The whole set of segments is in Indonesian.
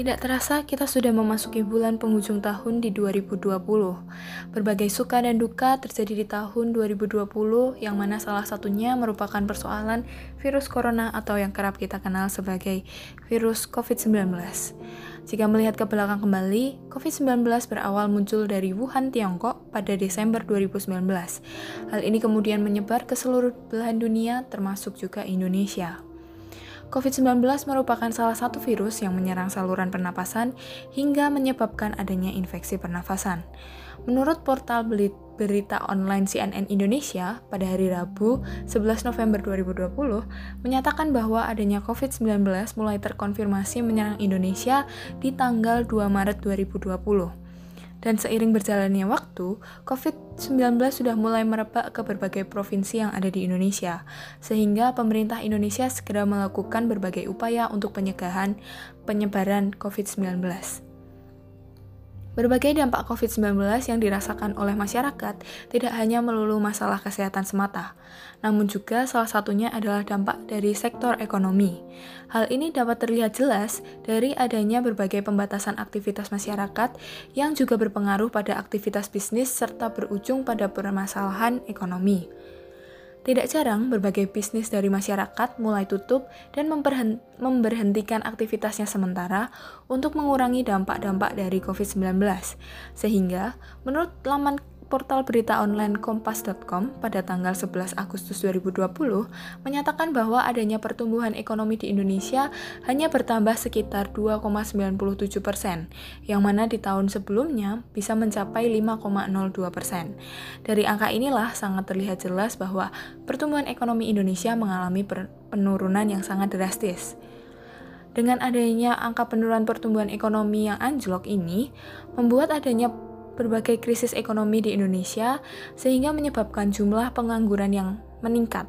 Tidak terasa kita sudah memasuki bulan penghujung tahun di 2020. Berbagai suka dan duka terjadi di tahun 2020 yang mana salah satunya merupakan persoalan virus corona atau yang kerap kita kenal sebagai virus COVID-19. Jika melihat ke belakang kembali, COVID-19 berawal muncul dari Wuhan, Tiongkok pada Desember 2019. Hal ini kemudian menyebar ke seluruh belahan dunia termasuk juga Indonesia. COVID-19 merupakan salah satu virus yang menyerang saluran pernapasan hingga menyebabkan adanya infeksi pernafasan. Menurut portal berita online CNN Indonesia pada hari Rabu 11 November 2020 menyatakan bahwa adanya COVID-19 mulai terkonfirmasi menyerang Indonesia di tanggal 2 Maret 2020. Dan seiring berjalannya waktu, COVID-19 sudah mulai merebak ke berbagai provinsi yang ada di Indonesia, sehingga pemerintah Indonesia segera melakukan berbagai upaya untuk penyegahan penyebaran COVID-19. Berbagai dampak COVID-19 yang dirasakan oleh masyarakat tidak hanya melulu masalah kesehatan semata, namun juga salah satunya adalah dampak dari sektor ekonomi. Hal ini dapat terlihat jelas dari adanya berbagai pembatasan aktivitas masyarakat yang juga berpengaruh pada aktivitas bisnis serta berujung pada permasalahan ekonomi. Tidak jarang berbagai bisnis dari masyarakat mulai tutup dan memberhentikan aktivitasnya sementara untuk mengurangi dampak-dampak dari COVID-19. Sehingga, menurut laman portal berita online kompas.com pada tanggal 11 Agustus 2020 menyatakan bahwa adanya pertumbuhan ekonomi di Indonesia hanya bertambah sekitar 2,97 persen, yang mana di tahun sebelumnya bisa mencapai 5,02 persen. Dari angka inilah sangat terlihat jelas bahwa pertumbuhan ekonomi Indonesia mengalami penurunan yang sangat drastis. Dengan adanya angka penurunan pertumbuhan ekonomi yang anjlok ini, membuat adanya berbagai krisis ekonomi di Indonesia sehingga menyebabkan jumlah pengangguran yang meningkat.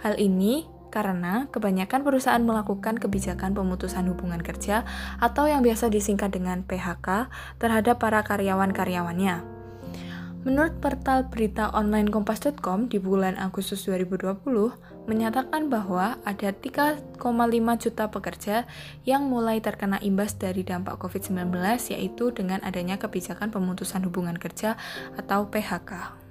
Hal ini karena kebanyakan perusahaan melakukan kebijakan pemutusan hubungan kerja atau yang biasa disingkat dengan PHK terhadap para karyawan-karyawannya. Menurut portal berita online kompas.com di bulan Agustus 2020 menyatakan bahwa ada 3,5 juta pekerja yang mulai terkena imbas dari dampak COVID-19 yaitu dengan adanya kebijakan pemutusan hubungan kerja atau PHK.